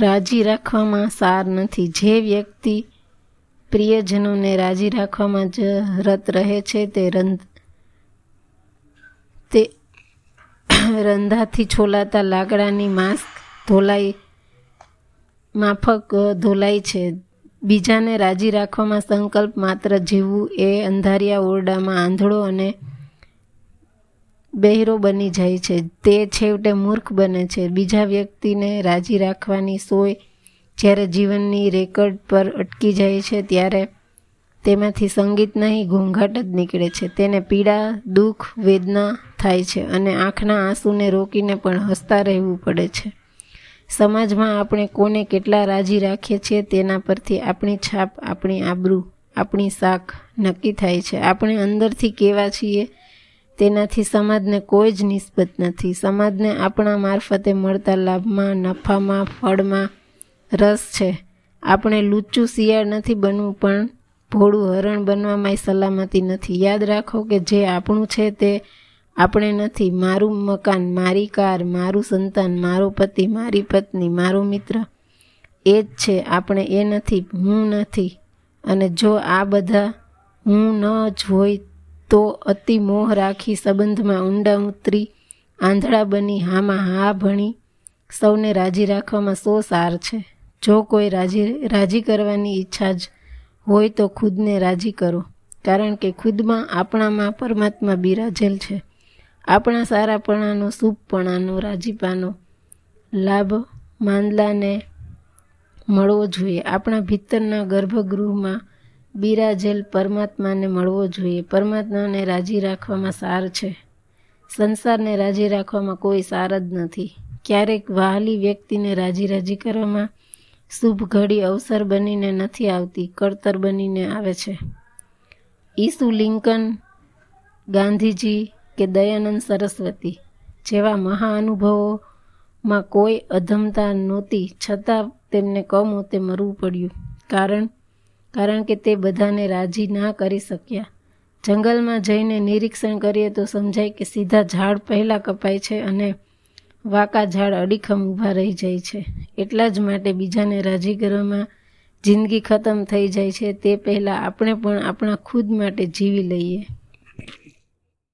રાજી રાખવામાં સાર નથી. જે વ્યક્તિ પ્રિયજનોને રાજી રાખવામાં જ રત રહે છે, તે રંધ, તે રંધાથી છોલાતા લાકડાની માસ્ક ધોલાઈ, માફક ધોલાય છે. બીજાને રાજી રાખવામાં સંકલ્પ માત્ર જીવવું એ અંધારિયા ઓરડામાં આંધળો અને બહેરો બની જાય છે. તે છેવટે મૂર્ખ બને છે. બીજા વ્યક્તિને રાજી રાખવાની સોય જ્યારે જીવનની રેકર્ડ પર અટકી જાય છે ત્યારે તેમાંથી સંગીત નહીં, ઘોંઘાટ જ નીકળે છે. તેને પીડા, દુઃખ, વેદના થાય છે અને આંખના આંસુને રોકીને પણ હસતા રહેવું પડે છે. સમાજમાં આપણે કોને કેટલા રાજી રાખીએ છીએ તેના પરથી આપણી છાપ, આપણી આબરૂ, આપણી શાખ નક્કી થાય છે. આપણે અંદરથી કેવા છીએ તેનાથી સમાજને કોઈ જ નિસ્બત નથી. સમાજને આપણા મારફતે મળતા લાભમાં, નફામાં, ફળમાં રસ છે. આપણે લૂચું શિયાળ નથી બનવું, પણ ભોળું હરણ બનવામાંય સલામતી નથી. યાદ રાખો કે જે આપણું છે તે આપણે નથી. મારું મકાન, મારી કાર, મારું સંતાન, મારો પતિ, મારી પત્ની, મારો મિત્ર, એ જ છે. આપણે એ નથી, હું નથી. અને જો આ બધા હું ન જ હોય તો અતિ મોહ રાખી સંબંધમાં ઊંડા ઉતરી આંધળા બની હામાં હા ભણી સૌને રાજી રાખવામાં સો સાર છે. જો કોઈ રાજી રાજી કરવાની ઈચ્છા જ હોય તો ખુદને રાજી કરો, કારણ કે ખુદમાં આપણામાં પરમાત્મા બિરાજેલ છે. આપણા સારાપણાનો, શુભપણાનો, રાજીપાનો લાભ માંદલાને મળવો જોઈએ. આપણા ભીતરના ગર્ભગૃહમાં બિરાજેલ પરમાત્માને મળવો જોઈએ. પરમાત્માને રાજી રાખવામાં સાર છે. સંસારને રાજી રાખવામાં કોઈ સાર જ નથી. ક્યારેક વહાલી વ્યક્તિને રાજી રાજી કરવામાં શુભ ઘડી અવસર બનીને નથી આવતી, કળતર બનીને આવે છે. ઈસુ લિંકન, ગાંધીજી કે દયાનંદ સરસ્વતી જેવા મહાઅનુભવોમાં કોઈ અધમતા નહોતી, છતાં તેમને કમોતે મરવું પડ્યું. કારણ કારણ કે તે બધાને રાજી ના કરી શક્યા. જંગલમાં જઈને નિરીક્ષણ કરીએ તો સમજાય કે સીધા ઝાડ પહેલાં કપાય છે અને વાંકા ઝાડ અડીખમ ઊભા રહી જાય છે. એટલા જ માટે બીજાને રાજી કરવામાં જિંદગી ખતમ થઈ જાય છે. તે પહેલાં આપણે પણ આપણા ખુદ માટે જીવી લઈએ.